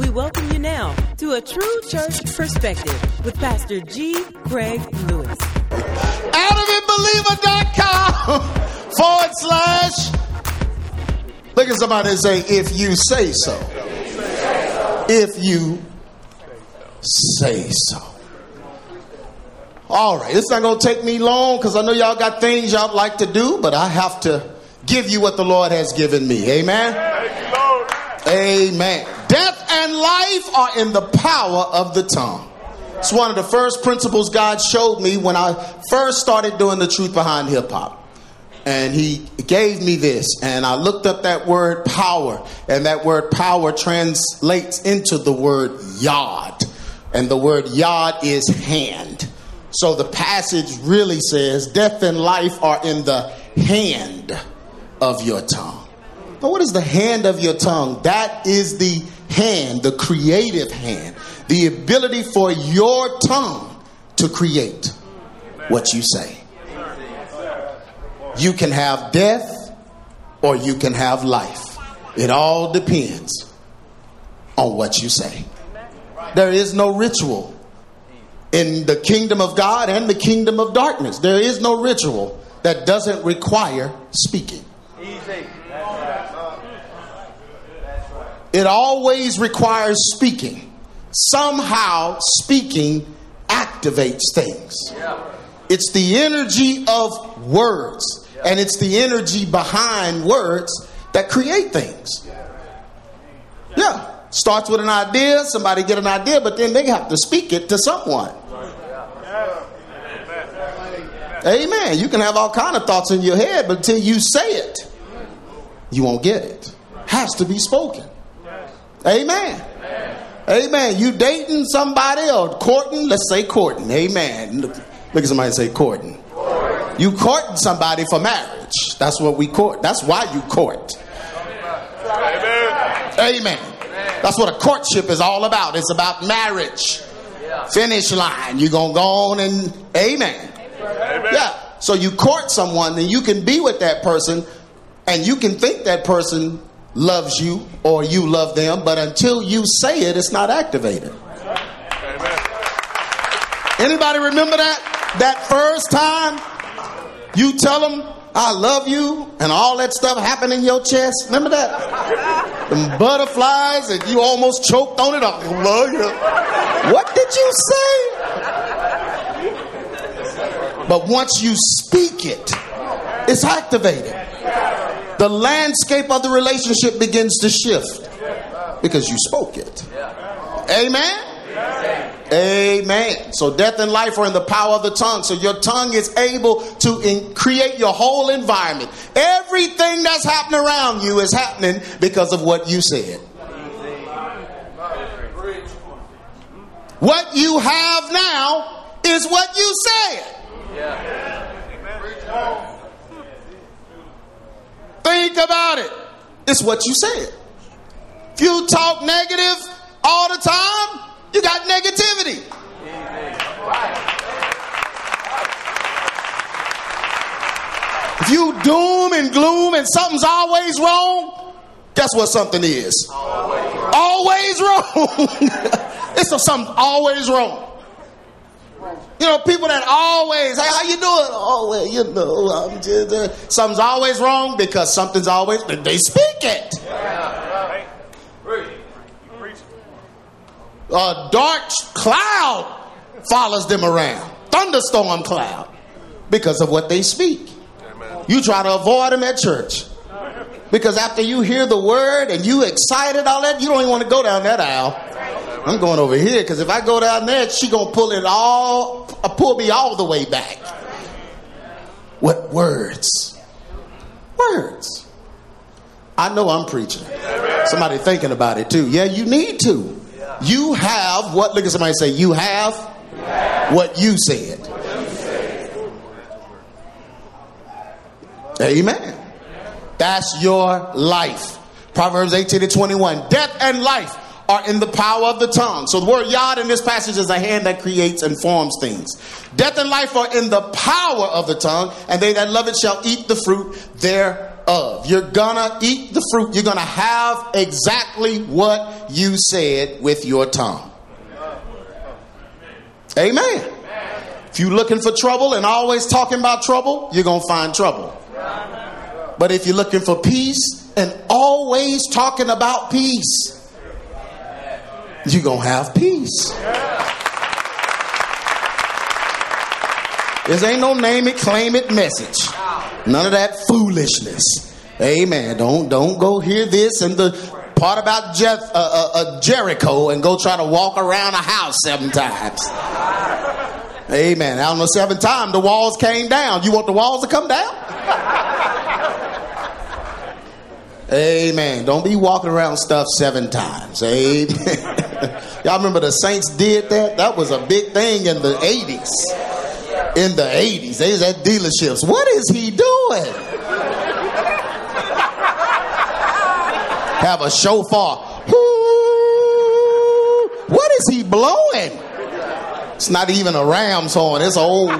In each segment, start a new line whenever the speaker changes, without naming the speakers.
We welcome you now to a true church perspective with Pastor G. Craig Lewis.
AdamandBeliever.com forward slash. Look at somebody and say, if you say so. If you say so. All right, it's not going to take me long because I know y'all got things y'all like to do, but I have to give you what the Lord has given me. Amen. Amen. And life are in the power of the tongue. It's one of the first principles God showed me when I first started doing the truth behind hip hop. And he gave me this, and I looked up that word power, and that word power translates into the word yod. And the word yod is hand. So the passage really says death and life are in the hand of your tongue. But what is the hand of your tongue? That is the hand, the creative hand, the ability for your tongue to create what you say. You can have death or you can have life. It all depends on what you say. There is no ritual in the kingdom of God and the kingdom of darkness. There is no ritual that doesn't require speaking. It always requires speaking. Somehow, speaking activates things. It's the energy of words, and it's the energy behind words that create things. Yeah. Starts with an idea, somebody get an idea, but then they have to speak it to someone. Amen. You can have all kind of thoughts in your head, but until you say it, you won't get it. Has to be spoken. Amen. Amen. You dating somebody or courting? Let's say courting. Amen. Look, look at somebody and say courting. You courting somebody for marriage. That's what we court. That's why you court. Amen. Amen. That's what a courtship is all about. It's about marriage. Finish line. You're going to go on and amen. amen. Yeah. So you court someone, and you can be with that person, and you can think that person loves you or you love them, but until you say it, it's not activated. Anybody remember that? That first time you tell them, I love you, and all that stuff happened in your chest. Remember that? Them butterflies, and you almost choked on it. I love you. What did you say? But once you speak it, it's activated. The landscape of the relationship begins to shift because you spoke it. Amen. Amen. So death and life are in the power of the tongue. So your tongue is able to in- create your whole environment. Everything that's happening around you is happening because of what you said. What you have now is what you said. Think about it. It's what you said. If you talk negative all the time, you got negativity. If you doom and gloom and something's always wrong, guess what something is? Always, always wrong. it's something always wrong. You know, people that always, hey, how you doing? Oh, well, you know, I'm just, uh, something's always wrong because something's always, they speak it. A dark cloud follows them around, thunderstorm cloud, because of what they speak. You try to avoid them at church. Because after you hear the word and you excited, all that, you don't even want to go down that aisle. I'm going over here because if I go down there, she gonna pull it all, uh, pull me all the way back. What words? Words. I know I'm preaching. Somebody thinking about it too. Yeah, you need to. You have what? Look at somebody say. You have what you said. Amen. That's your life. Proverbs 18 to 21. Death and life are in the power of the tongue. So the word yod in this passage is a hand that creates and forms things. Death and life are in the power of the tongue, and they that love it shall eat the fruit thereof. You're gonna eat the fruit. You're gonna have exactly what you said with your tongue. Amen. If you're looking for trouble and always talking about trouble, you're gonna find trouble. But if you're looking for peace and always talking about peace, you're gonna have peace. This ain't no name it, claim it message. None of that foolishness. Amen. Don't don't go hear this and the part about Jeff, uh, uh, uh, Jericho and go try to walk around a house seven times. Amen. I don't know seven times the walls came down. You want the walls to come down? Amen. Don't be walking around stuff seven times. Amen. Y'all remember the saints did that? That was a big thing in the 80s in the 80s. They was at dealerships. What is he doing? Have a shofar. What is he blowing? It's not even a ram's horn, it's an old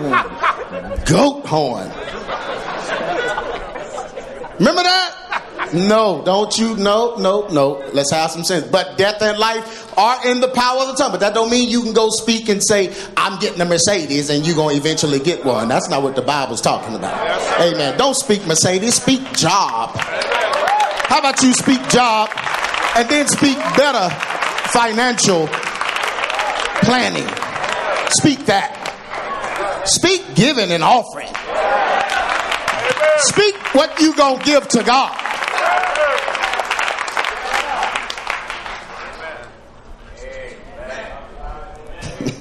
goat horn. Remember that? No, don't you? No, no, no. Let's have some sense. But death and life are in the power of the tongue. But that don't mean you can go speak and say, I'm getting a Mercedes and you're going to eventually get one. That's not what the Bible's talking about. Amen. Don't speak Mercedes, speak job. How about you speak job and then speak better financial planning? Speak that. Speak giving and offering. Speak what you gonna give to God.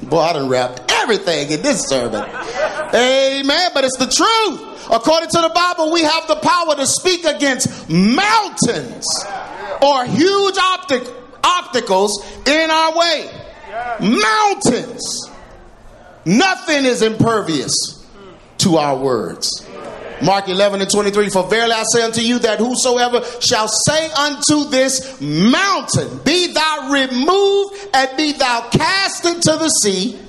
Boy, I done wrapped everything in this sermon. Amen. But it's the truth. According to the Bible, we have the power to speak against mountains or huge optic, obstacles in our way. Mountains. Nothing is impervious to our words. Mark 11 and 23 For verily I say unto you that whosoever shall say unto this mountain, Be thou removed and be thou cast into the sea,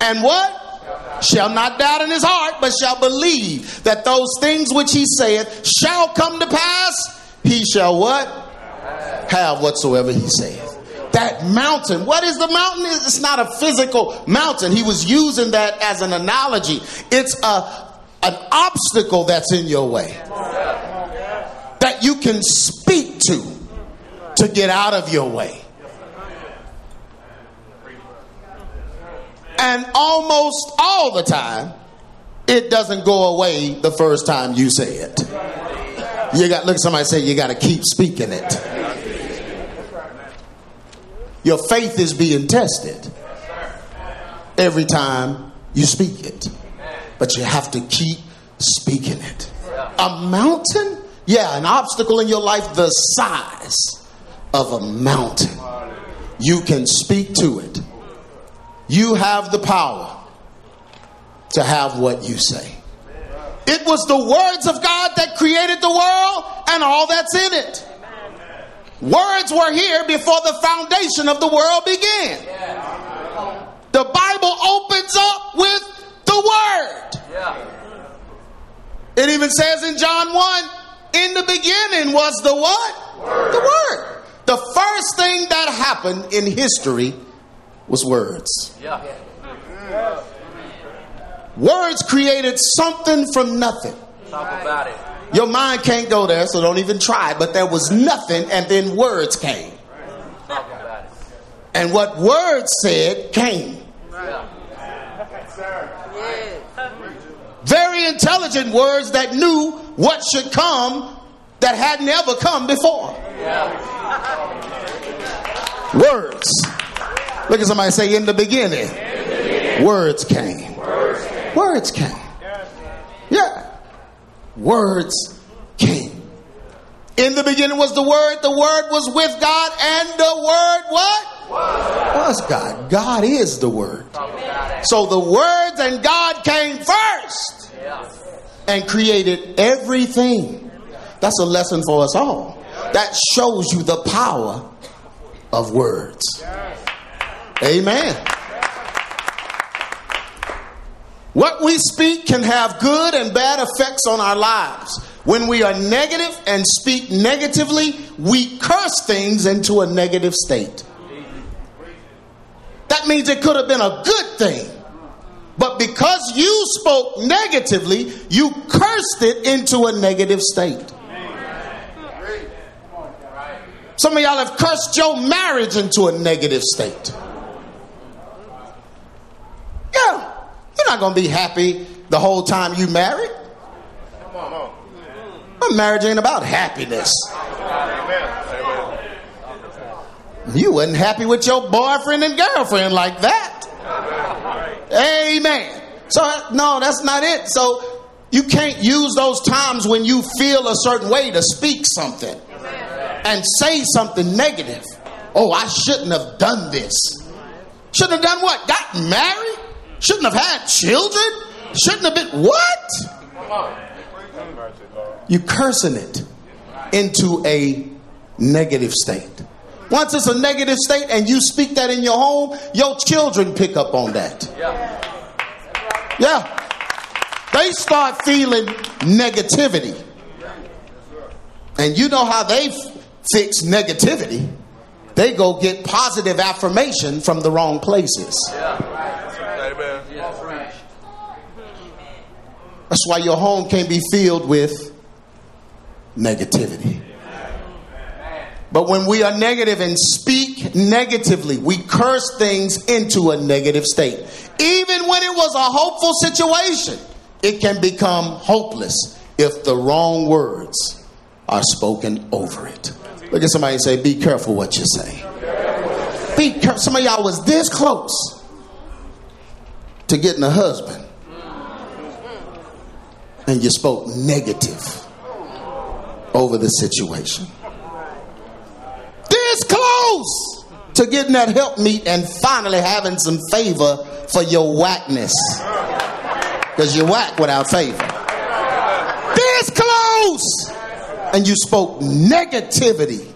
and what? Shall not doubt in his heart, but shall believe that those things which he saith shall come to pass, he shall what? Have whatsoever he saith that mountain. What is the mountain? It's not a physical mountain. He was using that as an analogy. It's a an obstacle that's in your way that you can speak to to get out of your way. And almost all the time, it doesn't go away the first time you say it. You got look somebody say you got to keep speaking it. Your faith is being tested every time you speak it but you have to keep speaking it. A mountain? Yeah, an obstacle in your life the size of a mountain. You can speak to it. You have the power to have what you say. It was the words of God that created the world and all that's in it. Words were here before the foundation of the world began. The Bible opens up with the word. Yeah. It even says in John 1 in the beginning was the what? Word. The word. The first thing that happened in history was words. Yeah. Words created something from nothing. Talk about it. Your mind can't go there, so don't even try. But there was nothing, and then words came. And what words said came. Yeah. Intelligent words that knew what should come that had never come before. Words. Look at somebody say, in the beginning, words came. Words came. Yeah. Words came. In the beginning was the Word, the Word was with God, and the Word what? Was God. God is the Word. So the words and God came first and created everything. That's a lesson for us all. That shows you the power of words. Amen. What we speak can have good and bad effects on our lives. When we are negative and speak negatively, we curse things into a negative state. That means it could have been a good thing. But because you spoke negatively, you cursed it into a negative state. Some of y'all have cursed your marriage into a negative state. Yeah, you're not going to be happy the whole time you married. A marriage ain't about happiness. You wasn't happy with your boyfriend and girlfriend like that. Amen. So, no, that's not it. So, you can't use those times when you feel a certain way to speak something and say something negative. Oh, I shouldn't have done this. Shouldn't have done what? Got married? Shouldn't have had children? Shouldn't have been what? You cursing it into a negative state. Once it's a negative state and you speak that in your home, your children pick up on that. Yeah. They start feeling negativity. And you know how they fix negativity? They go get positive affirmation from the wrong places. That's why your home can't be filled with negativity. But when we are negative and speak negatively, we curse things into a negative state. Even when it was a hopeful situation, it can become hopeless if the wrong words are spoken over it. Look at somebody and say, Be careful what you say. Be careful. Some of y'all was this close to getting a husband, and you spoke negative over the situation. Close to getting that help meet and finally having some favor for your whackness. Because you whack without favor. This close. And you spoke negativity.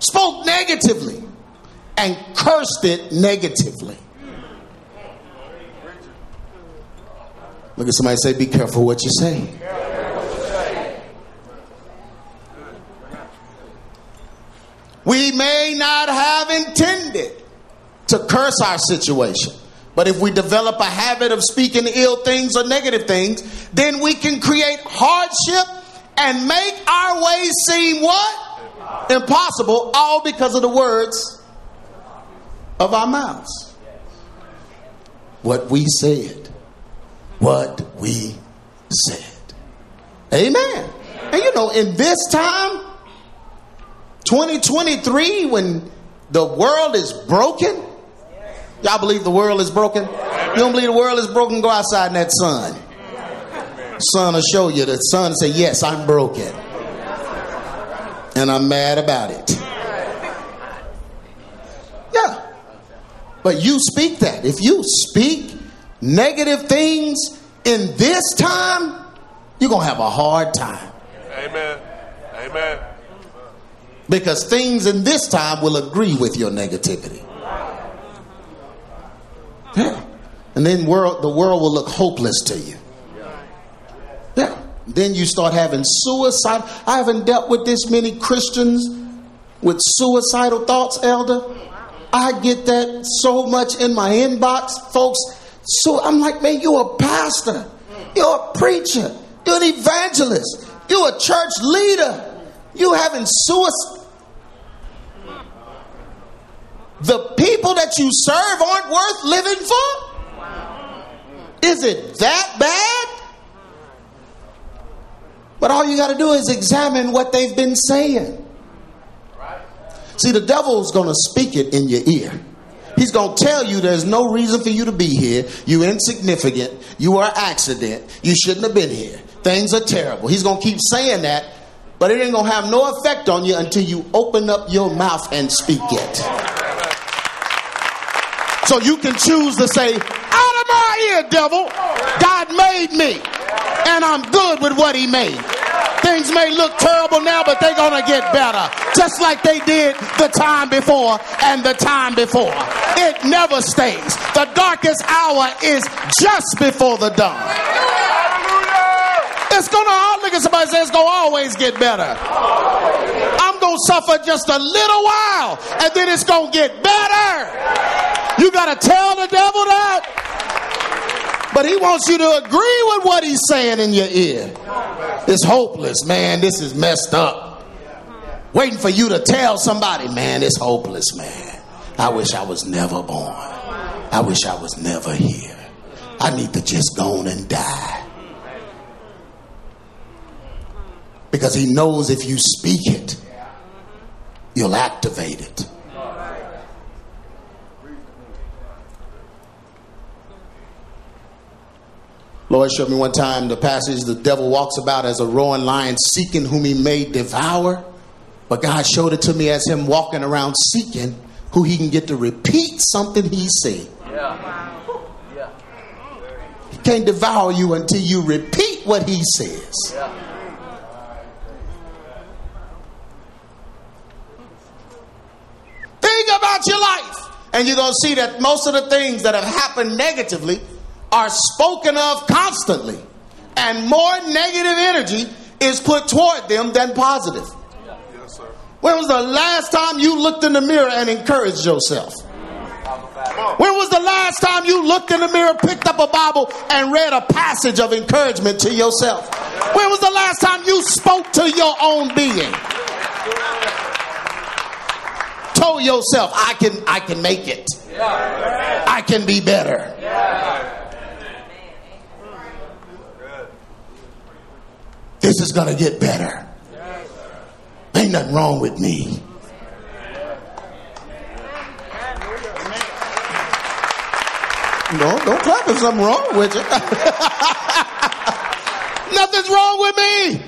Spoke negatively and cursed it negatively. Look at somebody say, Be careful what you say. We may not have intended to curse our situation. But if we develop a habit of speaking ill things or negative things, then we can create hardship and make our ways seem what? Impossible, all because of the words of our mouths. What we said. What we said. Amen. And you know, in this time, 2023, when the world is broken, y'all believe the world is broken? You don't believe the world is broken? Go outside in that sun. Sun will show you. The sun say, Yes, I'm broken. And I'm mad about it. Yeah. But you speak that. If you speak negative things in this time, you're going to have a hard time.
Amen. Amen.
Because things in this time will agree with your negativity. Yeah. And then world, the world will look hopeless to you. Yeah. Then you start having suicide. I haven't dealt with this many Christians with suicidal thoughts, Elder. I get that so much in my inbox, folks. So I'm like, man, you're a pastor, you're a preacher, you're an evangelist, you're a church leader. You having suicide. The people that you serve aren't worth living for? Is it that bad? But all you got to do is examine what they've been saying. See, the devil's going to speak it in your ear. He's going to tell you there's no reason for you to be here. You're insignificant. You are accident. You shouldn't have been here. Things are terrible. He's going to keep saying that, but it ain't going to have no effect on you until you open up your mouth and speak it. So you can choose to say, Out of my ear, devil. God made me, and I'm good with what He made. Things may look terrible now, but they're going to get better. Just like they did the time before and the time before. It never stays. The darkest hour is just before the dawn. It's gonna look at somebody say it's gonna always get better. I'm gonna suffer just a little while and then it's gonna get better. You gotta tell the devil that. But he wants you to agree with what he's saying in your ear. It's hopeless, man. This is messed up. Waiting for you to tell somebody, man, it's hopeless, man. I wish I was never born. I wish I was never here. I need to just go on and die. Because he knows if you speak it, you'll activate it. Lord showed me one time the passage the devil walks about as a roaring lion seeking whom he may devour. But God showed it to me as him walking around seeking who he can get to repeat something he said. He can't devour you until you repeat what he says. Think about your life, and you're going to see that most of the things that have happened negatively are spoken of constantly, and more negative energy is put toward them than positive.
Yes, sir.
When was the last time you looked in the mirror and encouraged yourself? When was the last time you looked in the mirror, picked up a Bible, and read a passage of encouragement to yourself? When was the last time you spoke to your own being? Told yourself, I can, I can make it. I can be better. This is gonna get better. Ain't nothing wrong with me. No, don't clap if something wrong with you. Nothing's wrong with me.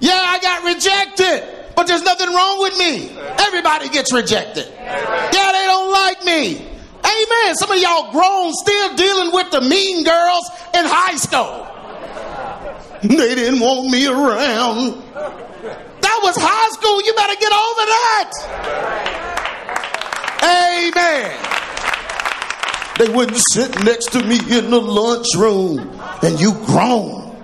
Yeah, I got rejected, but there's nothing wrong with me. Everybody gets rejected. Yeah, they don't like me. Amen. Some of y'all grown still dealing with the mean girls in high school. They didn't want me around. That was high school. You better get over that. Amen. They wouldn't sit next to me in the lunchroom, and you grown.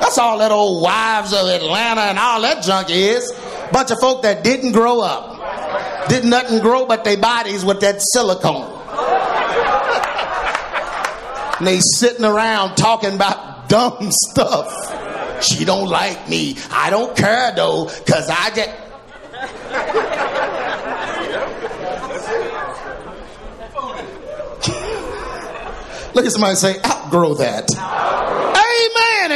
That's all that old wives of Atlanta and all that junk is. Bunch of folk that didn't grow up. Did nothing grow but their bodies with that silicone. And they sitting around talking about dumb stuff. She don't like me. I don't care though, cause I just Look at somebody say, outgrow that.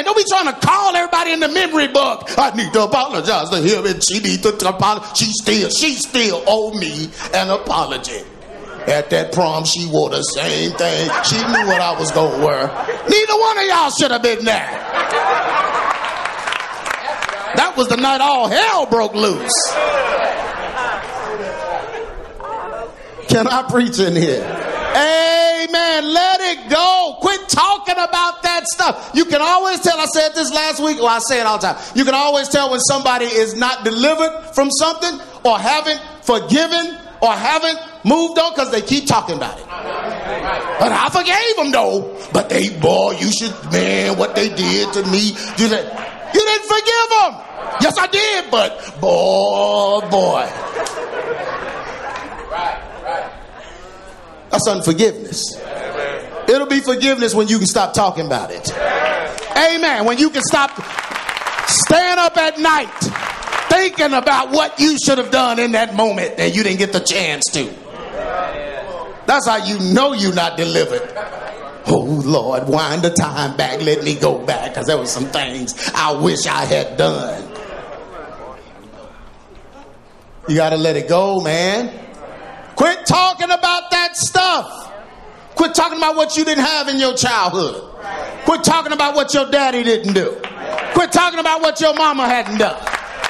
Don't be trying to call everybody in the memory book. I need to apologize to him, and she needs to apologize. She still, she still owe me an apology. At that prom, she wore the same thing. She knew what I was going to wear. Neither one of y'all should have been there. That was the night all hell broke loose. Can I preach in here? Amen. Let it go. Quit talking about that stuff. You can always tell. I said this last week. Well, I say it all the time. You can always tell when somebody is not delivered from something or haven't forgiven or haven't moved on because they keep talking about it. But I forgave them though. But they, boy, you should, man, what they did to me. You, said, you didn't forgive them. Yes, I did. But boy, boy. That's unforgiveness. It'll be forgiveness when you can stop talking about it. Amen. When you can stop staying up at night thinking about what you should have done in that moment and you didn't get the chance to. That's how you know you're not delivered. Oh Lord, wind the time back. Let me go back because there were some things I wish I had done. You got to let it go, man. Quit talking about that stuff. Quit talking about what you didn't have in your childhood. Quit talking about what your daddy didn't do. Quit talking about what your mama hadn't done.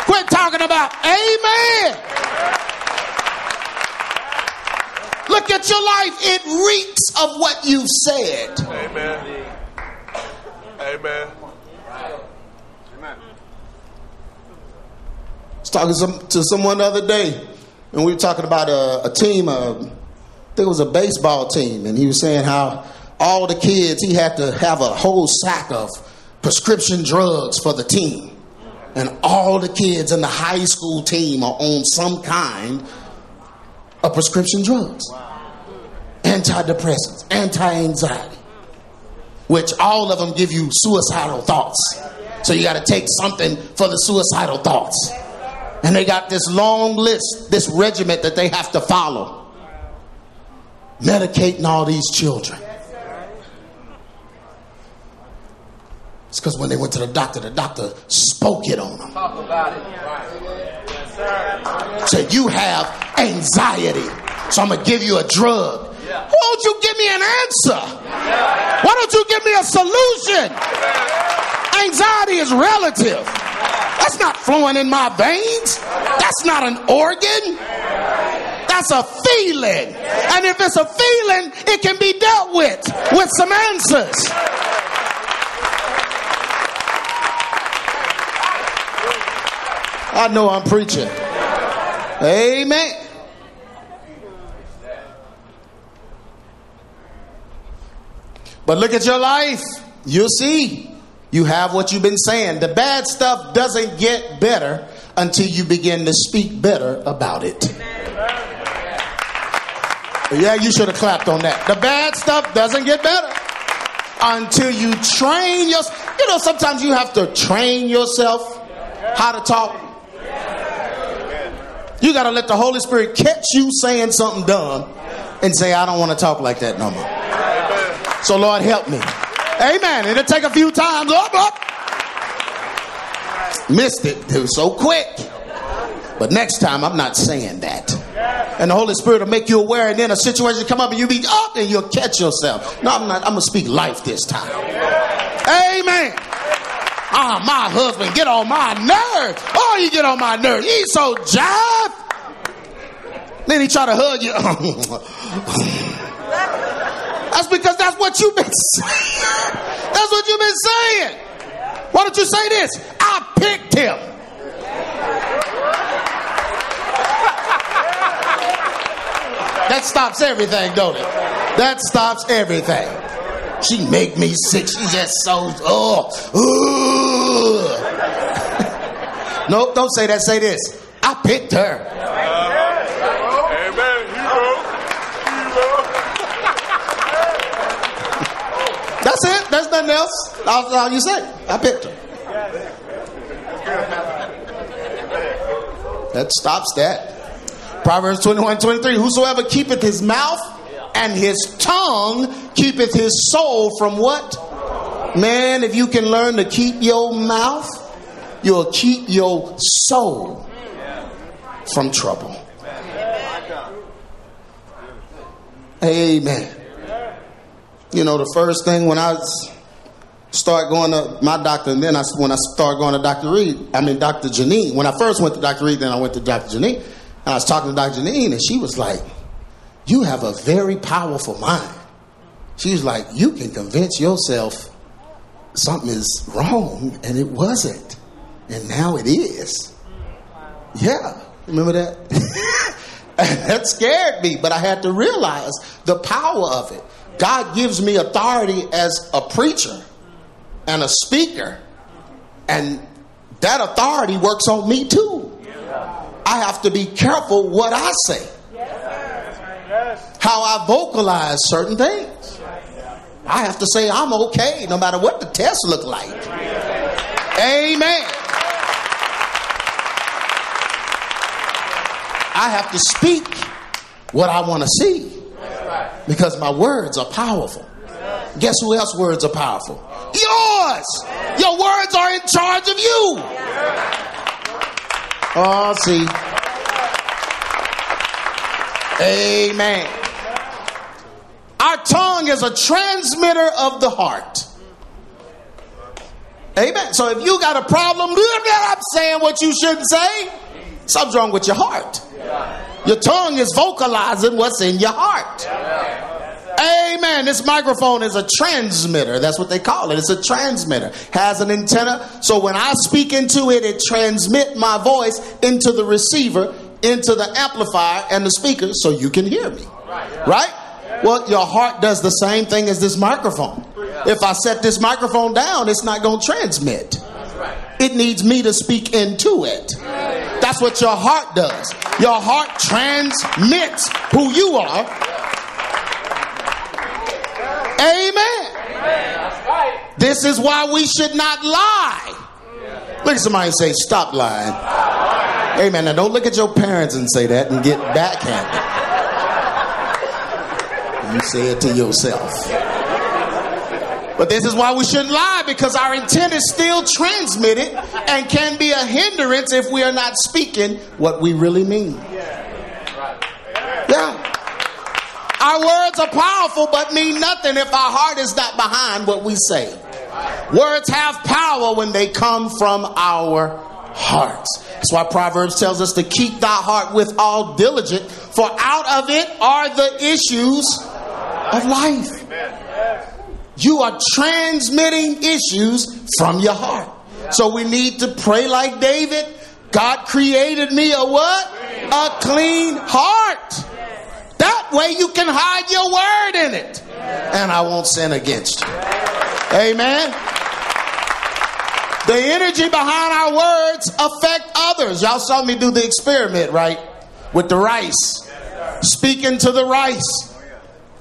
Quit talking about, amen. Look at your life. It reeks of what you've said.
Amen. Amen.
I was talking to someone the other day, and we were talking about a, a team. I think it was a baseball team, and he was saying how all the kids he had to have a whole sack of prescription drugs for the team. And all the kids in the high school team are on some kind of prescription drugs. Antidepressants, anti-anxiety, which all of them give you suicidal thoughts. So you got to take something for the suicidal thoughts. And they got this long list, this regiment that they have to follow. Medicating all these children. It's because when they went to the doctor, the doctor spoke it on them. Talk about it. Said, You have anxiety. So I'm going to give you a drug. Why don't you give me an answer? Why don't you give me a solution? Anxiety is relative. That's not flowing in my veins. That's not an organ. That's a feeling. And if it's a feeling, it can be dealt with with some answers. I know I'm preaching. Amen. But look at your life. You'll see. You have what you've been saying. The bad stuff doesn't get better until you begin to speak better about it. Yeah, you should have clapped on that. The bad stuff doesn't get better until you train yourself. You know, sometimes you have to train yourself how to talk. You got to let the Holy Spirit catch you saying something dumb and say, I don't want to talk like that no more. So, Lord, help me. Amen. It'll take a few times. Oh, up, up. Missed it. It was so quick. But next time, I'm not saying that. And the Holy Spirit will make you aware, and then a situation come up and you be up and you'll catch yourself. No, I'm not. I'm to speak life this time. Amen. Ah, my husband get on my nerves. Oh, you get on my nerves. He's so jive. Then he try to hug you. that's because that's what you've been saying. That's what you've been saying. Why don't you say this? I picked him. That stops everything, don't it? That stops everything. She make me sick. She just so oh. nope, don't say that. Say this. I picked her.
Amen. Hero. Hero.
That's it. There's nothing else. That's all you say. I picked her. That stops that. Proverbs 21 23. Whosoever keepeth his mouth and his tongue keepeth his soul from what? Man, if you can learn to keep your mouth, you'll keep your soul from trouble. Amen. You know, the first thing when I start going to my doctor, and then I, when I start going to Dr. Reed, I mean Dr. Janine. When I first went to Dr. Reed, then I went to Dr. Janine, and I was talking to Dr. Janine, and she was like, "You have a very powerful mind." She was like, "You can convince yourself something is wrong, and it wasn't, and now it is." Yeah, remember that? that scared me, but I had to realize the power of it. God gives me authority as a preacher and a speaker, and that authority works on me too. I have to be careful what I say, how I vocalize certain things. I have to say I'm okay no matter what the test look like. Amen. I have to speak what I want to see because my words are powerful. Guess who else words are powerful? Yours. Your words are in charge of you. Oh, see. Amen. Our tongue is a transmitter of the heart. Amen. So if you got a problem, I'm saying what you shouldn't say. Something's wrong with your heart. Your tongue is vocalizing what's in your heart. Amen. This microphone is a transmitter. That's what they call it. It's a transmitter. Has an antenna. So when I speak into it, it transmit my voice into the receiver, into the amplifier and the speaker so you can hear me. Right? Well, your heart does the same thing as this microphone. If I set this microphone down, it's not going to transmit. It needs me to speak into it. That's what your heart does. Your heart transmits who you are. Amen. This is why we should not lie. Look at somebody and say, Stop lying. Amen. Now don't look at your parents and say that and get backhanded. You say it to yourself. But this is why we shouldn't lie because our intent is still transmitted and can be a hindrance if we are not speaking what we really mean. Yeah. Our words are powerful but mean nothing if our heart is not behind what we say. Words have power when they come from our hearts. That's why Proverbs tells us to keep thy heart with all diligence, for out of it are the issues of life. You are transmitting issues from your heart. So we need to pray like David. God created me a what? A clean heart. That way you can hide your word in it. And I won't sin against you. Amen. The energy behind our words affect others. Y'all saw me do the experiment, right? With the rice. Speaking to the rice.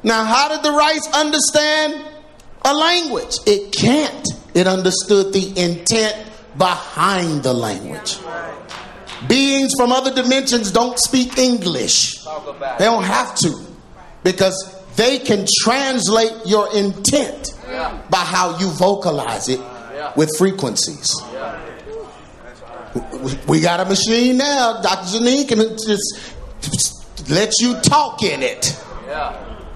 Now, how did the rice understand a language? It can't. It understood the intent behind the language. Beings from other dimensions don't speak English. They don't have to because they can translate your intent by how you vocalize it with frequencies. We got a machine now. Dr. Janine can just let you talk in it.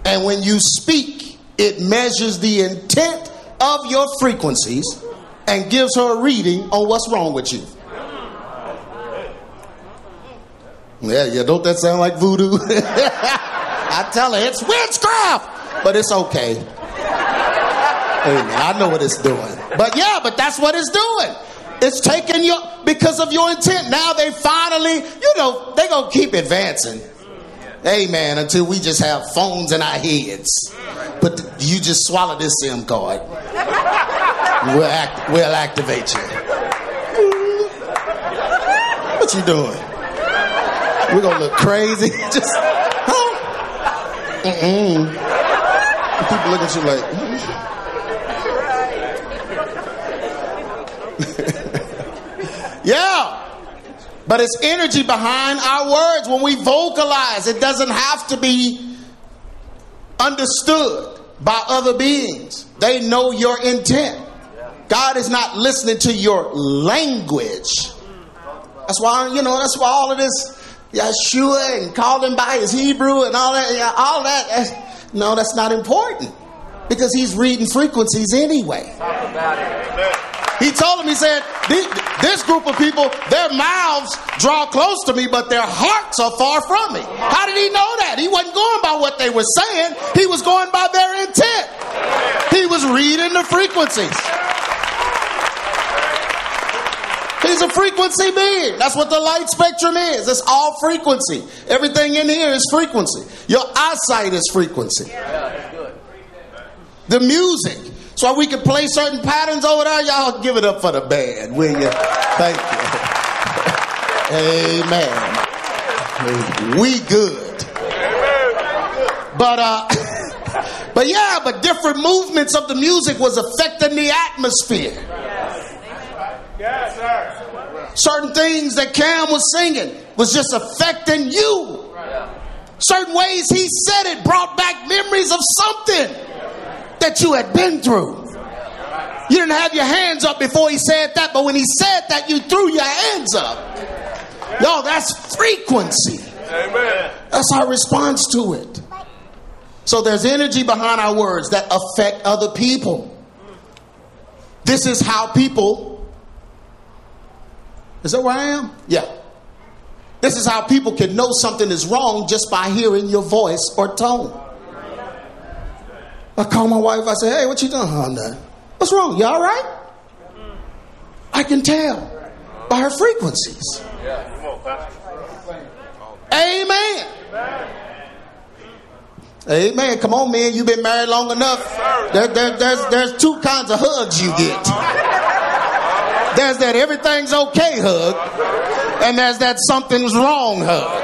And when you speak, it measures the intent of your frequencies and gives her a reading on what's wrong with you. Yeah, yeah, don't that sound like voodoo? I tell her it's witchcraft, but it's okay. I know what it's doing. But yeah, but that's what it's doing. It's taking your because of your intent. Now they finally, you know, they gonna keep advancing. Amen. Until we just have phones in our heads. But you just swallow this SIM card. We'll act, we'll activate you. What you doing? We're gonna look crazy. Just huh? Mm-mm. People look at you like. "Hmm." yeah. But it's energy behind our words when we vocalize. It doesn't have to be understood by other beings. They know your intent. God is not listening to your language. That's why, you know, that's why all of this Yeshua and called him by his Hebrew and all that, yeah, all that. that's- No, that's not important because he's reading frequencies anyway. He told him, he said, this group of people, their mouths draw close to me, but their hearts are far from me. How did he know that? He wasn't going by what they were saying, he was going by their intent. He was reading the frequencies. He's a frequency being. That's what the light spectrum is. It's all frequency. Everything in here is frequency. Your eyesight is frequency. The music. So we can play certain patterns over there. Y'all give it up for the band, will you? Thank you. Amen. We good. But uh but yeah, but different movements of the music was affecting the atmosphere. Certain things that Cam was singing was just affecting you. Certain ways he said it brought back memories of something that you had been through. You didn't have your hands up before he said that, but when he said that, you threw your hands up. Yo, that's frequency.
Amen.
That's our response to it. So there's energy behind our words that affect other people. This is how people. Is that where I am? Yeah. This is how people can know something is wrong just by hearing your voice or tone. I call my wife, I say, hey, what you doing? Nothing. What's wrong? You all right? I can tell by her frequencies. Amen. Amen. Come on, man. You've been married long enough. There, there, there's, there's two kinds of hugs you get. There's that everything's okay hug, and there's that something's wrong hug.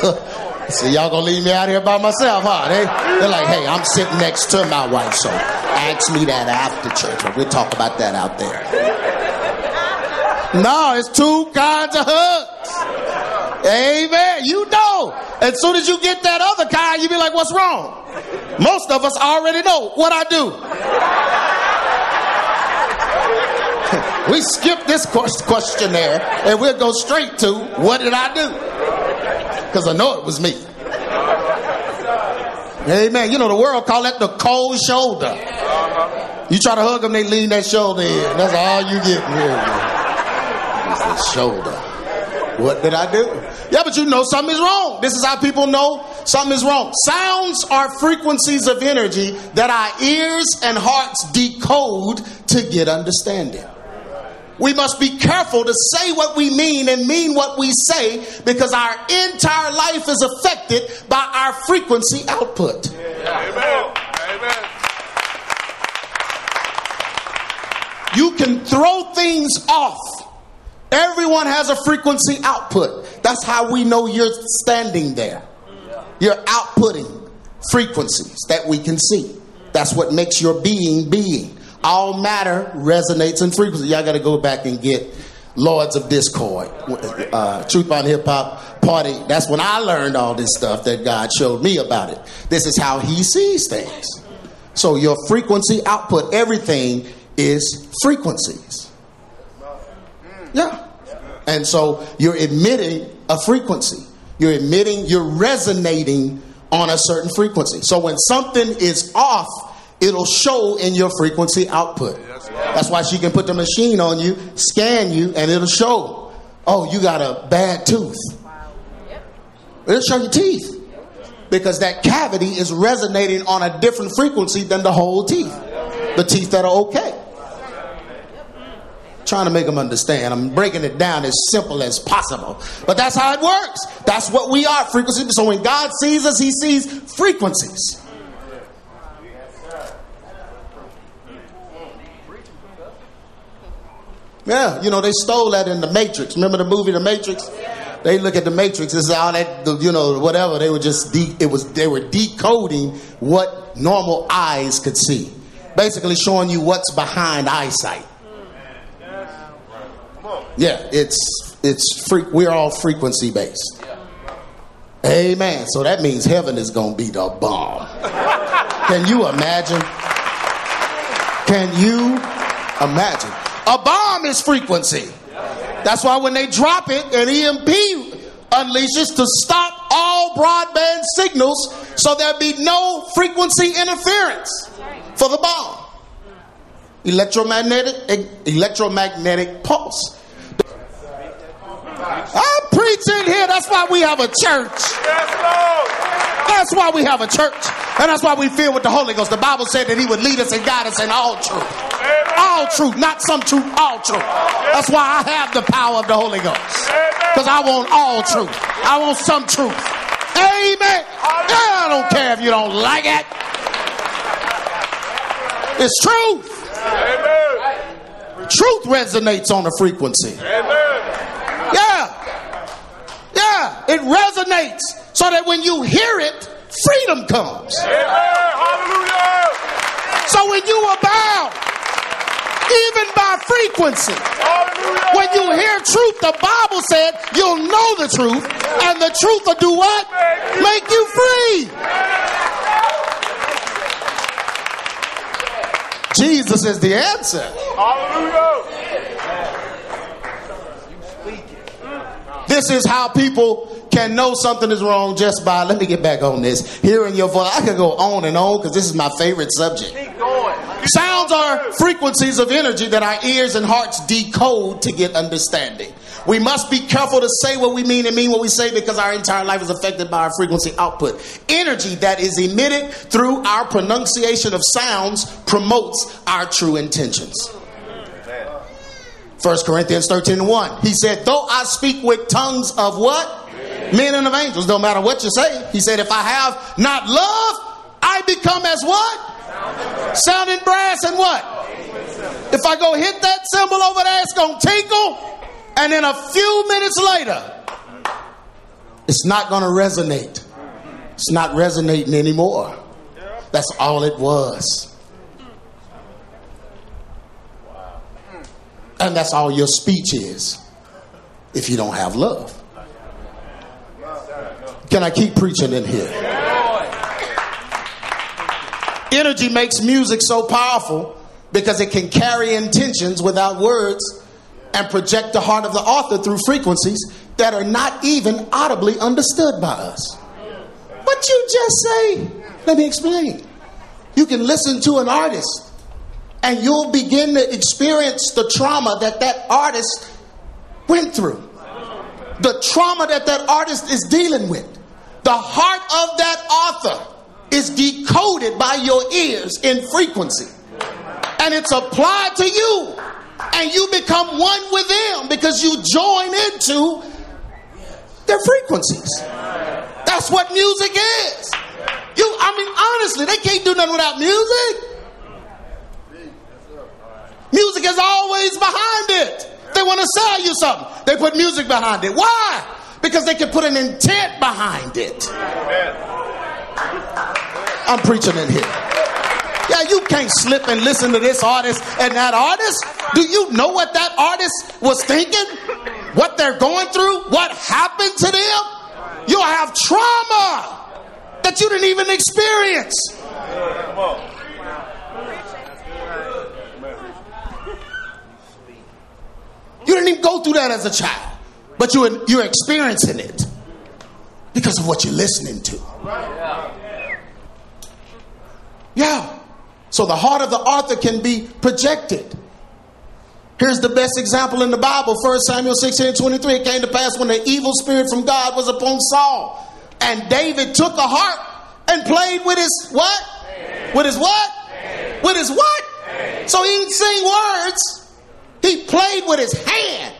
So y'all gonna leave me out here by myself, huh? They, they're like, hey, I'm sitting next to my wife, so ask me that after church. But we'll talk about that out there. No, it's two kinds of hugs. Amen. You know. As soon as you get that other kind, you be like, what's wrong? Most of us already know what I do. we skip this questionnaire and we'll go straight to what did I do? because I know it was me. Amen. You know, the world call that the cold shoulder. You try to hug them, they lean that shoulder in. That's all you get. Really. It's the shoulder. What did I do? Yeah, but you know something is wrong. This is how people know something is wrong. Sounds are frequencies of energy that our ears and hearts decode to get understanding we must be careful to say what we mean and mean what we say because our entire life is affected by our frequency output. Amen. Amen. You can throw things off. Everyone has a frequency output. That's how we know you're standing there. You're outputting frequencies that we can see. That's what makes your being being all matter resonates in frequency. Y'all got to go back and get Lords of Discord, uh, Truth on Hip Hop Party. That's when I learned all this stuff that God showed me about it. This is how He sees things. So your frequency output, everything is frequencies. Yeah. And so you're emitting a frequency. You're emitting, you're resonating on a certain frequency. So when something is off, it'll show in your frequency output. That's why she can put the machine on you, scan you, and it'll show, oh, you got a bad tooth. It'll show your teeth. Because that cavity is resonating on a different frequency than the whole teeth. The teeth that are okay. Trying to make them understand. I'm breaking it down as simple as possible. But that's how it works. That's what we are, frequency. So when God sees us, he sees frequencies. Yeah, you know, they stole that in The Matrix. Remember the movie The Matrix? They look at The Matrix, it's all that, you know, whatever. They were just, de- it was, they were decoding what normal eyes could see. Basically showing you what's behind eyesight. Yeah, it's, it's, free, we're all frequency based. Amen. So that means heaven is going to be the bomb. Can you imagine? Can you imagine? A bomb is frequency. That's why when they drop it, an EMP unleashes to stop all broadband signals so there'll be no frequency interference for the bomb. Electromagnetic electromagnetic pulse. I'm preaching here. That's why we have a church. That's why we have a church. And that's why we feel with the Holy Ghost. The Bible said that He would lead us and guide us in all truth. All truth, not some truth, all truth. That's why I have the power of the Holy Ghost. Because I want all truth. I want some truth. Amen. I don't care if you don't like it. It's truth. Truth resonates on a frequency. Yeah. It resonates so that when you hear it, freedom comes. Hallelujah. So when you abound, even by frequency, Hallelujah. when you hear truth, the Bible said you'll know the truth, and the truth will do what? Make you free. Jesus is the answer. Hallelujah. This is how people can know something is wrong just by, let me get back on this, hearing your voice. I could go on and on because this is my favorite subject. Sounds are frequencies of energy that our ears and hearts decode to get understanding. We must be careful to say what we mean and mean what we say because our entire life is affected by our frequency output. Energy that is emitted through our pronunciation of sounds promotes our true intentions. 1 Corinthians 13 and 1. He said, Though I speak with tongues of what? Men and of angels. No matter what you say. He said, If I have not love, I become as what? Sounding brass and what? If I go hit that cymbal over there, it's going to tinkle. And then a few minutes later, it's not going to resonate. It's not resonating anymore. That's all it was. And that's all your speech is if you don't have love. Can I keep preaching in here? Energy makes music so powerful because it can carry intentions without words and project the heart of the author through frequencies that are not even audibly understood by us. What you just say? Let me explain. You can listen to an artist and you'll begin to experience the trauma that that artist went through. The trauma that that artist is dealing with. The heart of that author is decoded by your ears in frequency. And it's applied to you. And you become one with them because you join into their frequencies. That's what music is. You, I mean, honestly, they can't do nothing without music. Music is always behind it. They want to sell you something. They put music behind it. Why? Because they can put an intent behind it. I'm preaching in here. Yeah, you can't slip and listen to this artist and that artist. Do you know what that artist was thinking? What they're going through? What happened to them? You'll have trauma that you didn't even experience. You didn't even go through that as a child, but you're, you're experiencing it because of what you're listening to. Yeah. So the heart of the author can be projected. Here's the best example in the Bible 1 Samuel 16 23. It came to pass when the evil spirit from God was upon Saul. And David took a harp and played with his what? With his what? With his what? So he didn't sing words. He played with his hand.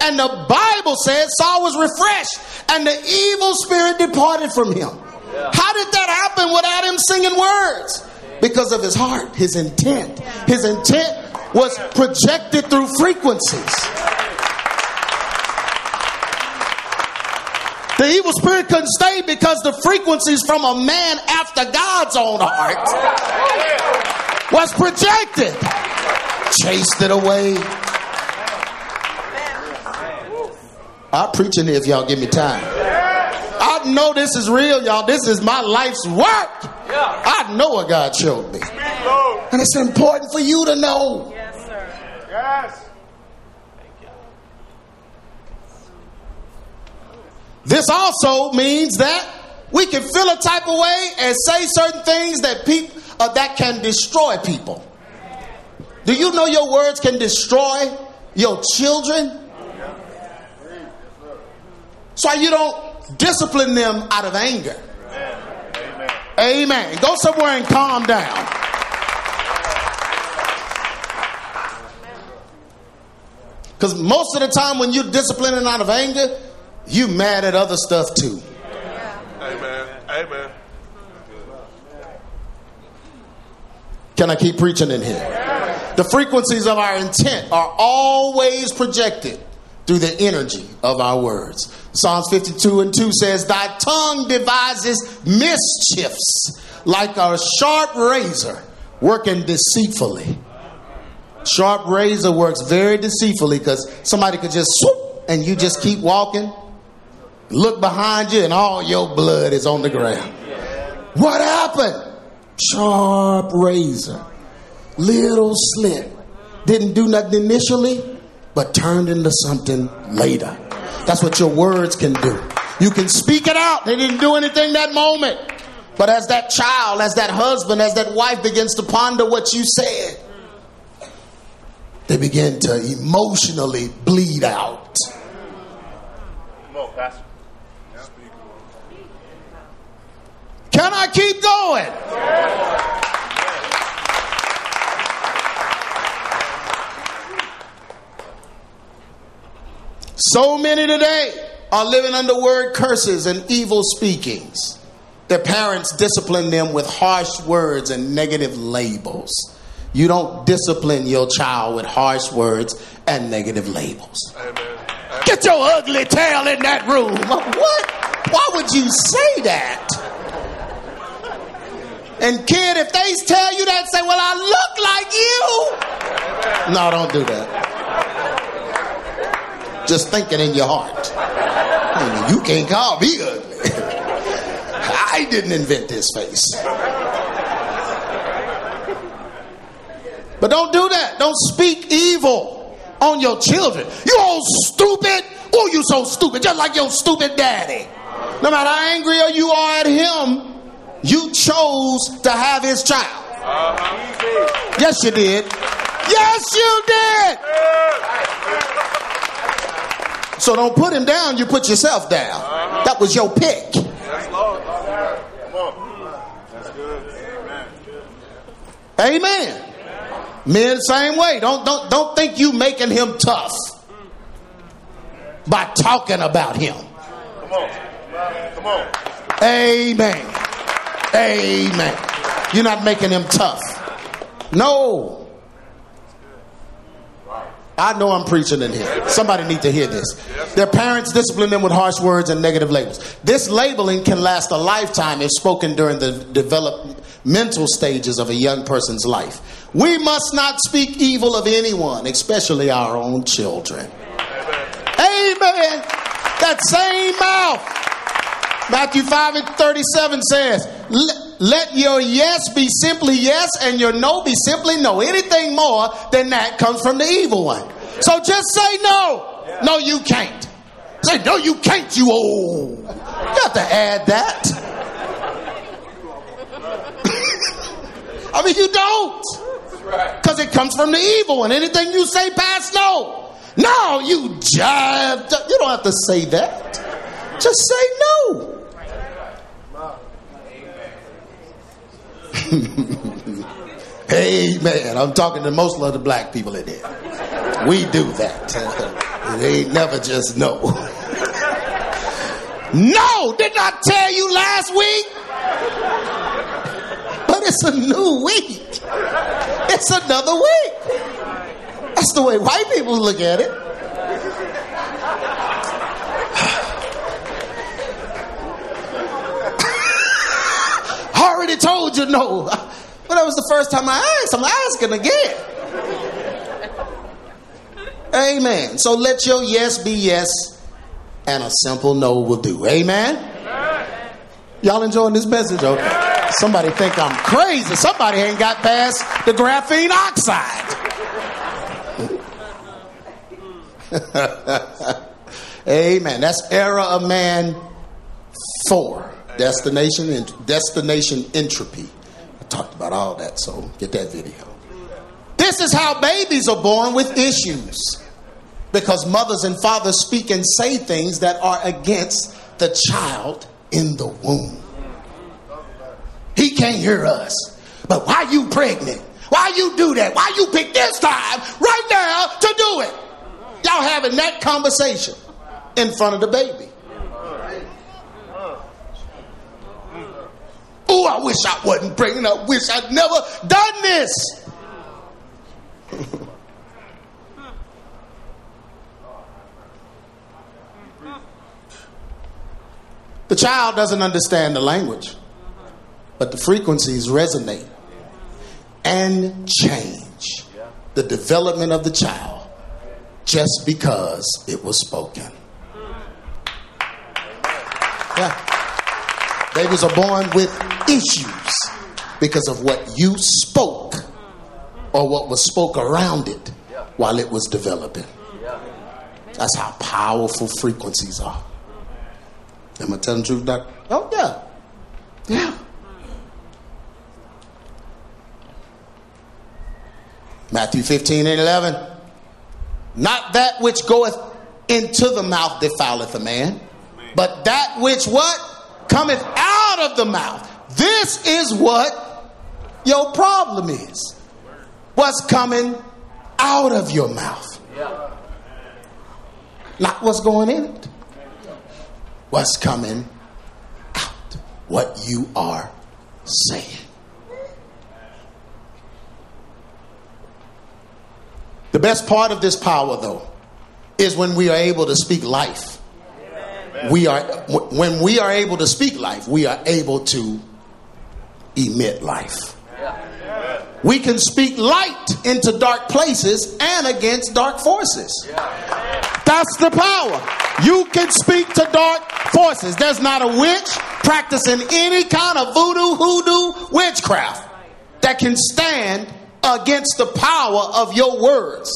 And the Bible says Saul was refreshed and the evil spirit departed from him. How did that happen without him singing words? Because of his heart, his intent. His intent was projected through frequencies. The evil spirit couldn't stay because the frequencies from a man after God's own heart was projected, chased it away. I'm preaching if y'all give me time. I know this is real, y'all. This is my life's work. I know what God showed me. And it's important for you to know.
Yes, sir.
Yes.
This also means that we can feel a type of way and say certain things that people uh, that can destroy people. Do you know your words can destroy your children? So you don't discipline them out of anger. Amen. Go somewhere and calm down. Because most of the time when you're disciplining out of anger, you mad at other stuff too.
Amen. Amen.
Can I keep preaching in here? The frequencies of our intent are always projected through the energy of our words. Psalms 52 and 2 says, Thy tongue devises mischiefs like a sharp razor working deceitfully. Sharp razor works very deceitfully because somebody could just swoop and you just keep walking, look behind you, and all your blood is on the ground. What happened? Sharp razor, little slit. Didn't do nothing initially, but turned into something later. That's what your words can do. You can speak it out. They didn't do anything that moment. But as that child, as that husband, as that wife begins to ponder what you said, they begin to emotionally bleed out.
Come on, Pastor.
Can I keep going? So many today are living under word curses and evil speakings. Their parents discipline them with harsh words and negative labels. You don't discipline your child with harsh words and negative labels.
Amen.
Get your ugly tail in that room. What? Why would you say that? And kid, if they tell you that, say, "Well, I look like you." No, don't do that. Just think it in your heart. I mean, you can't call me ugly. I didn't invent this face. But don't do that. Don't speak evil on your children. You old stupid. Oh, you so stupid. Just like your stupid daddy. No matter how angry you are at him, you chose to have his child. Uh-huh. Yes, you did. Yes, you did. So don't put him down, you put yourself down. Uh-huh. That was your pick.
Yes, Lord. Come on. That's good. Amen.
Amen. Men, same way. Don't don't don't think you making him tough by talking about him.
Come on. Come on.
Amen. Amen. You're not making him tough. No. I know I'm preaching in here. Somebody need to hear this. Their parents discipline them with harsh words and negative labels. This labeling can last a lifetime if spoken during the developmental stages of a young person's life. We must not speak evil of anyone, especially our own children. Amen. That same mouth. Matthew 5 and 37 says, "Let- your yes be simply yes and your no be simply no. Anything more than that comes from the evil one. So just say no. No, you can't. Say, no, you can't, you old. You have to add that. I mean, you don't. Because it comes from the evil one. Anything you say past no. No, you jive. You don't have to say that. Just say no. Amen. I'm talking to most of the black people in here. We do that. it ain't never just no. no, did not tell you last week. But it's a new week. It's another week. That's the way white people look at it. I already told you no. But that was the first time I asked. I'm asking again. Amen. So let your yes be yes, and a simple no will do. Amen. Y'all enjoying this message? Okay. Somebody think I'm crazy. Somebody ain't got past the graphene oxide. Amen. That's era of man four. Destination and destination entropy. I talked about all that, so get that video. This is how babies are born with issues. Because mothers and fathers speak and say things that are against the child in the womb. He can't hear us. But why you pregnant? Why you do that? Why you pick this time right now to do it? Y'all having that conversation in front of the baby. Oh, I wish I wasn't pregnant. I wish I'd never done this. the child doesn't understand the language, but the frequencies resonate and change the development of the child just because it was spoken. Yeah. Babies are born with issues because of what you spoke or what was spoke around it while it was developing. That's how powerful frequencies are. Am I telling the truth, Doctor? Oh, yeah. Yeah. Matthew 15 and 11. Not that which goeth into the mouth defileth a man, but that which what? Cometh out of the mouth. This is what your problem is. What's coming out of your mouth. Not what's going in it. What's coming out. What you are saying. The best part of this power, though, is when we are able to speak life. We are when we are able to speak life, we are able to emit life. We can speak light into dark places and against dark forces. That's the power. You can speak to dark forces. There's not a witch practicing any kind of voodoo, hoodoo, witchcraft that can stand against the power of your words.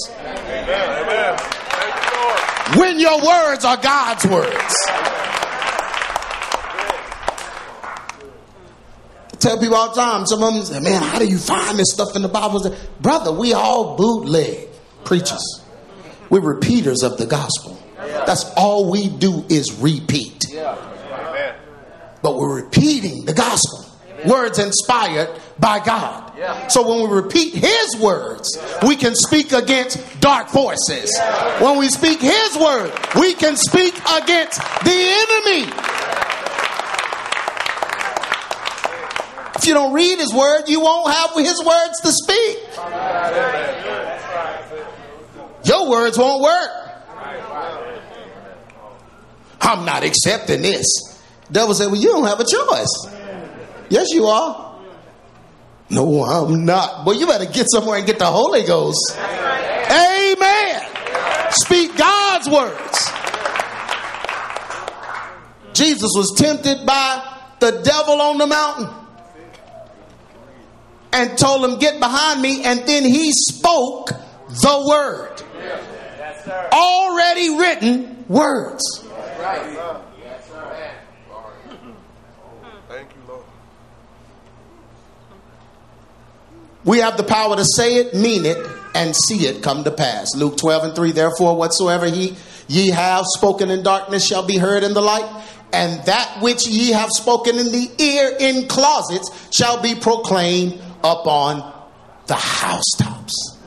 When your words are God's words. I tell people all the time, some of them say, man, how do you find this stuff in the Bible? Brother, we all bootleg preachers. We're repeaters of the gospel. That's all we do is repeat. But we're repeating the gospel. Words inspired by God. So when we repeat His words, we can speak against dark forces. When we speak His word, we can speak against the enemy. If you don't read His word, you won't have His words to speak. Your words won't work. I'm not accepting this. Devil said, Well, you don't have a choice. Yes, you are. No, I'm not. Well, you better get somewhere and get the Holy Ghost. Amen. Speak God's words. Jesus was tempted by the devil on the mountain and told him, Get behind me. And then he spoke the word. Already written words. We have the power to say it, mean it, and see it come to pass. Luke 12 and 3 Therefore, whatsoever he, ye have spoken in darkness shall be heard in the light, and that which ye have spoken in the ear in closets shall be proclaimed upon the housetops.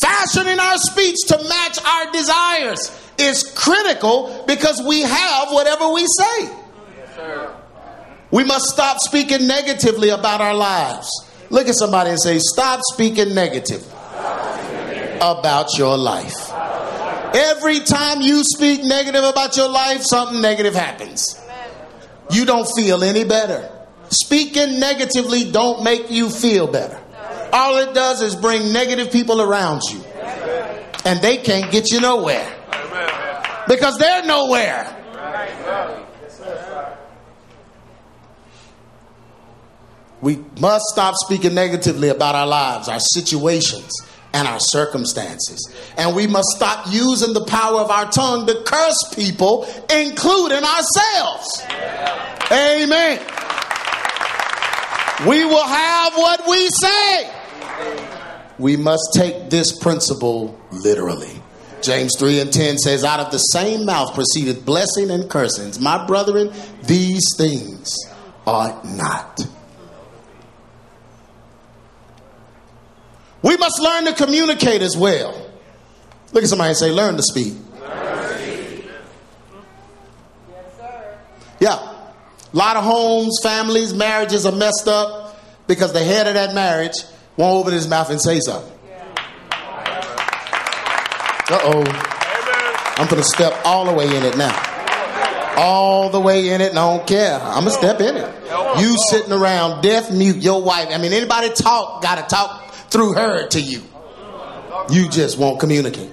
Fashioning our speech to match our desires is critical because we have whatever we say. we must stop speaking negatively about our lives. Look at somebody and say, Stop speaking negative about your life. Every time you speak negative about your life, something negative happens. You don't feel any better. Speaking negatively don't make you feel better. All it does is bring negative people around you. And they can't get you nowhere. Because they're nowhere. We must stop speaking negatively about our lives, our situations, and our circumstances. And we must stop using the power of our tongue to curse people, including ourselves. Amen. We will have what we say. We must take this principle literally. James 3 and 10 says, Out of the same mouth proceeded blessing and cursings. My brethren, these things are not. We must learn to communicate as well. Look at somebody and say, learn to speak. Yes, sir. Yeah. A lot of homes, families, marriages are messed up because the head of that marriage won't open his mouth and say something. Uh oh. I'm going to step all the way in it now. All the way in it, and I don't care. I'm going to step in it. You sitting around deaf mute, your wife. I mean, anybody talk, got to talk through her to you. You just won't communicate.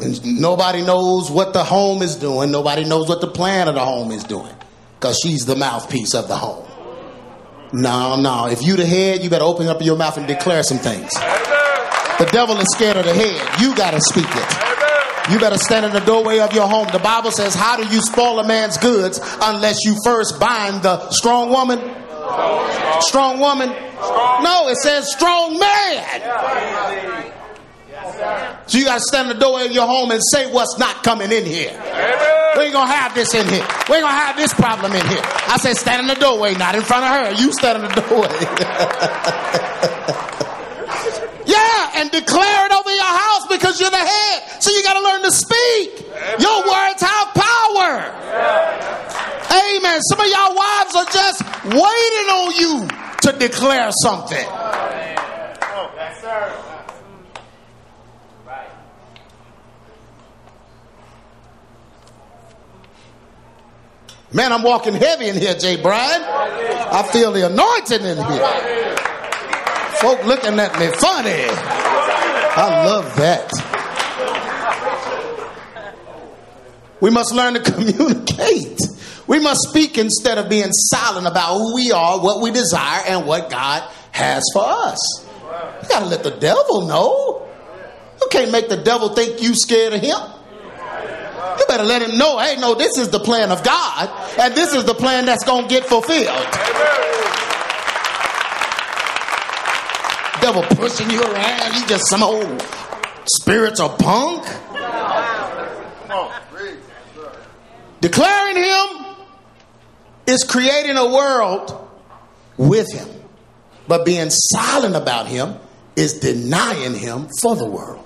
And nobody knows what the home is doing. Nobody knows what the plan of the home is doing because she's the mouthpiece of the home. No, no. If you the head, you better open up your mouth and declare some things. The devil is scared of the head. You got to speak it. You better stand in the doorway of your home. The Bible says, How do you spoil a man's goods unless you first bind the strong woman? Strong woman? No, it says strong man. So you got to stand in the doorway of your home and say what's not coming in here. We ain't gonna have this in here. We ain't gonna have this problem in here. I said stand in the doorway, not in front of her. You stand in the doorway. Yeah, and declare it over your house because you're the head. So you got to learn to speak. Your words have power. Amen. Some of y'all wives are just waiting on you to declare something. Man, I'm walking heavy in here, Jay Bryan. I feel the anointing in here. Folk looking at me funny. I love that. We must learn to communicate. We must speak instead of being silent about who we are, what we desire, and what God has for us. You gotta let the devil know. You can't make the devil think you scared of him. You better let him know, hey, no, this is the plan of God, and this is the plan that's to get fulfilled. Devil pushing you around, you just some old spirits spiritual punk. Declaring him is creating a world with him, but being silent about him is denying him for the world.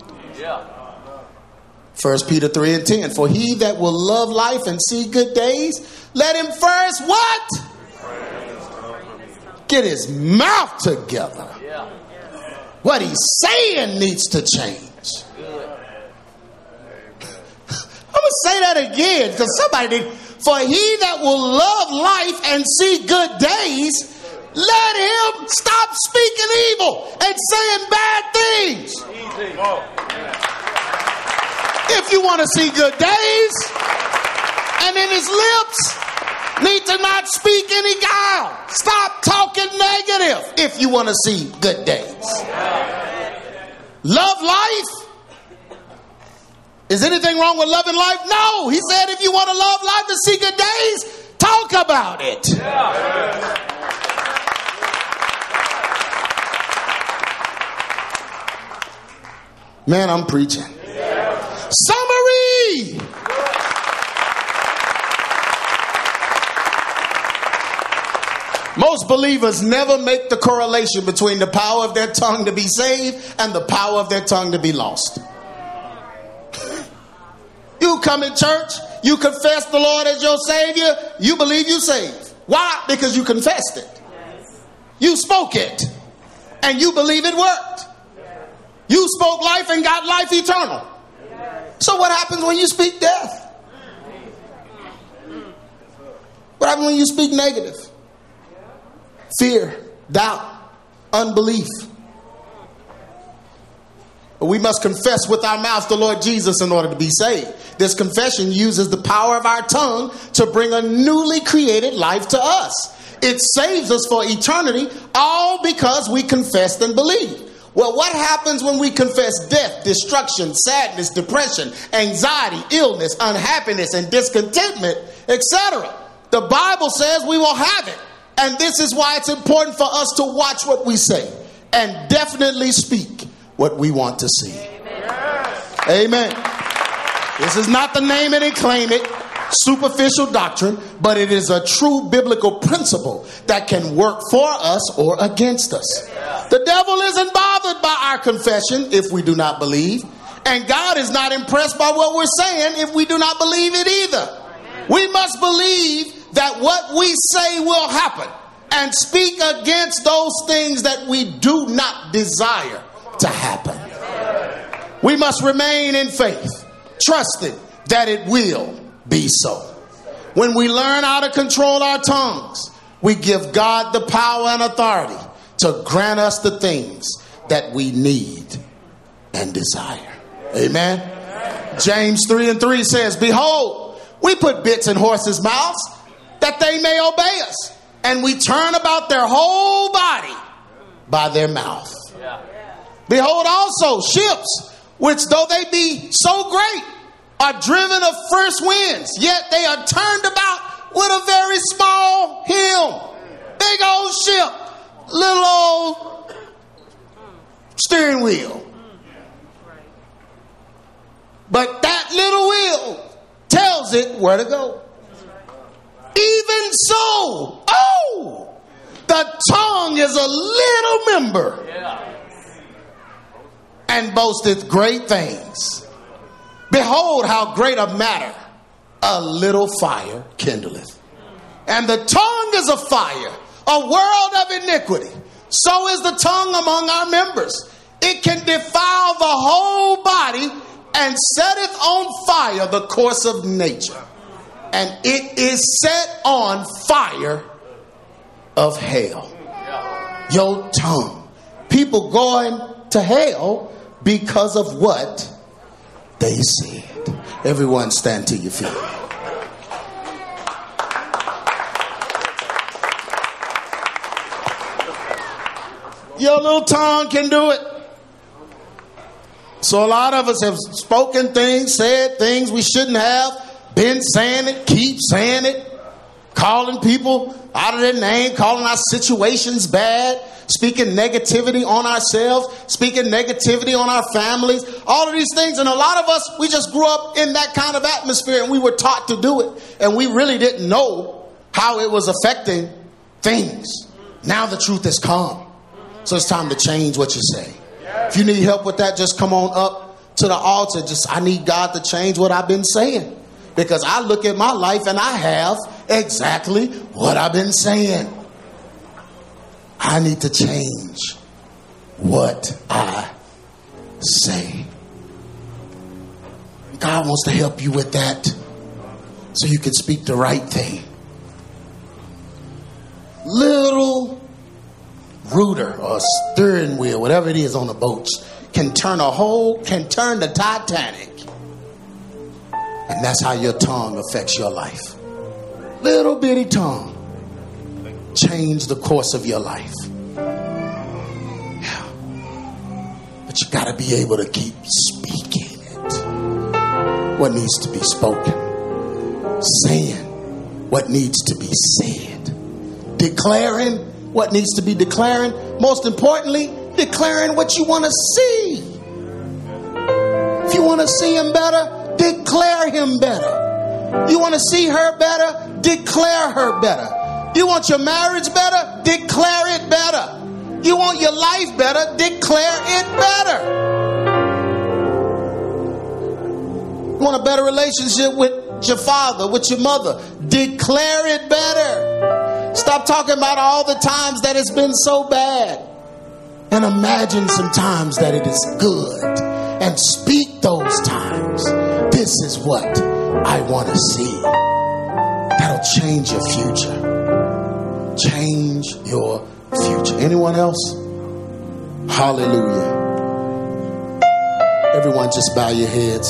1 Peter 3 and 10. For he that will love life and see good days, let him first what? Get his mouth together. What he's saying needs to change. I'm going to say that again because somebody. For he that will love life and see good days, let him stop speaking evil and saying bad things. If you want to see good days, and in his lips need to not speak any guile. Stop talking negative if you want to see good days. Love life. Is anything wrong with loving life? No. He said if you want to love life and see good days, talk about it. Man, I'm preaching. Summary. Most believers never make the correlation between the power of their tongue to be saved and the power of their tongue to be lost. You come in church, you confess the Lord as your Savior, you believe you saved. Why? Because you confessed it. You spoke it, and you believe it worked. You spoke life and got life eternal. So what happens when you speak death? What happens when you speak negative? Fear, doubt, unbelief. We must confess with our mouth the Lord Jesus in order to be saved. This confession uses the power of our tongue to bring a newly created life to us. It saves us for eternity, all because we confessed and believed. Well, what happens when we confess death, destruction, sadness, depression, anxiety, illness, unhappiness, and discontentment, etc.? The Bible says we will have it. And this is why it's important for us to watch what we say and definitely speak what we want to see. Amen. This is not the name it and claim it superficial doctrine, but it is a true biblical principle that can work for us or against us. The devil isn't bothered by our confession if we do not believe, and God is not impressed by what we're saying if we do not believe it either. We must believe that what we say will happen and speak against those things that we do not desire to happen. We must remain in faith, trusting that it will be so. When we learn how to control our tongues, we give God the power and authority to grant us the things that we need and desire. Amen. James 3 and 3 says, Behold, we put bits in horses' mouths that they may obey us, and we turn about their whole body by their mouth. Behold, also ships, which though they be so great, are driven of first winds, yet they are turned about with a very small helm. Big old ship, little old steering wheel. But that little wheel tells it where to go. Even so, oh, the tongue is a little member, and boasteth great things. Behold, how great a matter a little fire kindleth. And the tongue is a fire, a world of iniquity. So is the tongue among our members. It can defile the whole body and setteth on fire the course of nature. And it is set on fire of hell. Your tongue. People going to hell because of what they said. Everyone stand to your feet. Your little tongue can do it. So a lot of us have spoken things, said things we shouldn't have, been saying it, keep saying it, calling people out of their name, calling our situations bad, speaking negativity on ourselves, speaking negativity on our families, all of these things. And a lot of us, we just grew up in that kind of atmosphere and we were taught to do it. And we really didn't know how it was affecting things. Now the truth has come. So it's time to change what you say. If you need help with that, just come on up to the altar. Just, I need God to change what I've been saying. Because I look at my life and I have exactly what I've been saying. I need to change what I say. God wants to help you with that so you can speak the right thing. Little rudder or steering wheel, whatever it is on the boats, can turn a whole, can turn the Titanic. And that's how your tongue affects your life. Little bitty tongue change the course of your life. Yeah. But you got to be able to keep speaking it. What needs to be spoken. Saying what needs to be said. Declaring what needs to be declaring. Most importantly, declaring what you want to see. If you want to see him better, declare him better. You want to see her better, declare her better. You want your marriage better? Declare it better. You want your life better? Declare it better. You want a better relationship with your father, with your mother? Declare it better. Stop talking about all the times that it's been so bad. And imagine some times that it is good. And speak those times. This is what I want to see. That'll change your future change your future. Anyone else? Hallelujah. Everyone, just bow your heads.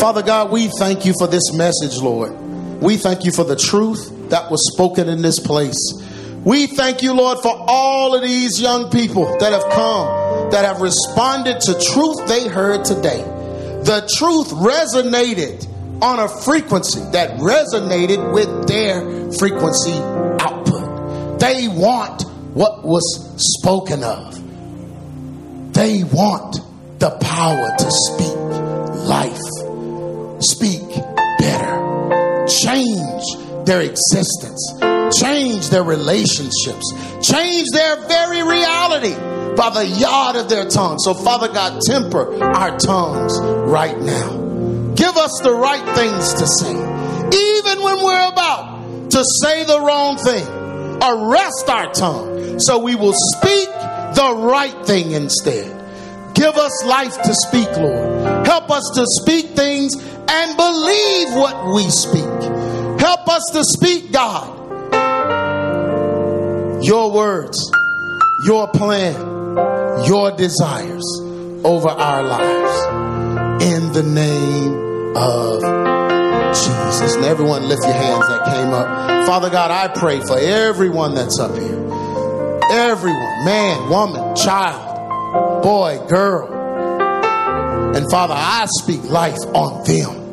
Father God, we thank you for this message, Lord. We thank you for the truth that was spoken in this place. We thank you, Lord, for all of these young people that have come, that have responded to truth they heard today. The truth resonated on a frequency that resonated with their frequency output. They want what was spoken of. They want the power to speak life, speak better, change their existence, change their relationships, change their very reality by the yard of their tongue. So, Father God, temper our tongues right now. Give us the right things to say. Even when we're about to say the wrong thing, arrest our tongue so we will speak the right thing instead. Give us life to speak, Lord. Help us to speak things and believe what we speak. Help us to speak, God, your words, your plan, your desires over our lives. In the name of Jesus. And everyone lift your hands that came up. Father God, I pray for everyone that's up here. Everyone, man, woman, child, boy, girl. And Father, I speak life on them.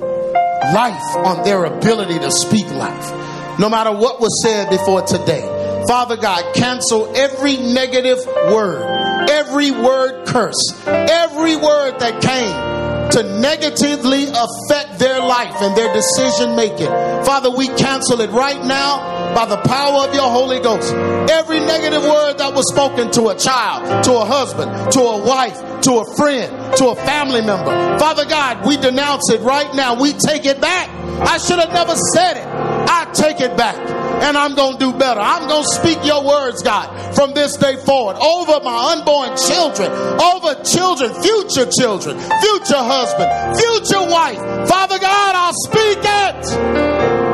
Life on their ability to speak life. No matter what was said before today. Father God, cancel every negative word, every word curse, every word that came to negatively affect their life and their decision making. Father, we cancel it right now by the power of your Holy Ghost. Every negative word that was spoken to a child, to a husband, to a wife, to a friend, to a family member. Father God, we denounce it right now. We take it back. I should have never said it. I take it back and I'm going to do better. I'm going to speak your words, God, from this day forward over my unborn children, over children, future children, future husband, future wife. Father God, I'll speak it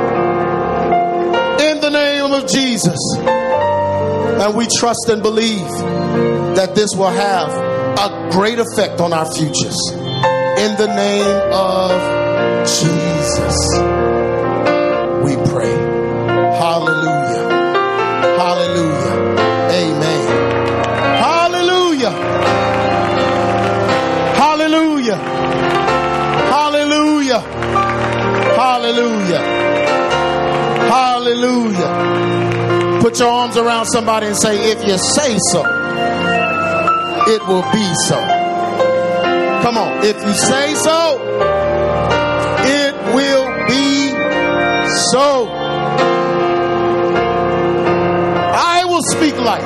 in the name of Jesus. And we trust and believe that this will have a great effect on our futures. In the name of Jesus, we pray. Hallelujah. Hallelujah. Amen. Hallelujah. Hallelujah. Hallelujah. Hallelujah. Hallelujah. Put your arms around somebody and say, if you say so, it will be so. Come on. If you say so, it will be so. Will speak life.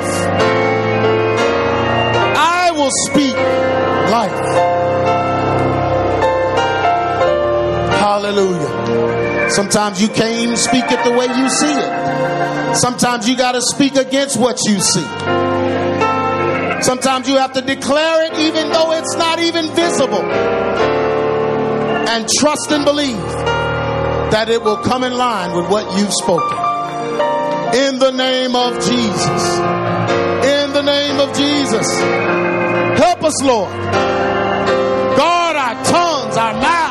I will speak life. Hallelujah. Sometimes you can't even speak it the way you see it. Sometimes you got to speak against what you see. Sometimes you have to declare it even though it's not even visible. And trust and believe that it will come in line with what you've spoken. In the name of Jesus. In the name of Jesus. Help us, Lord. Guard our tongues, our mouths,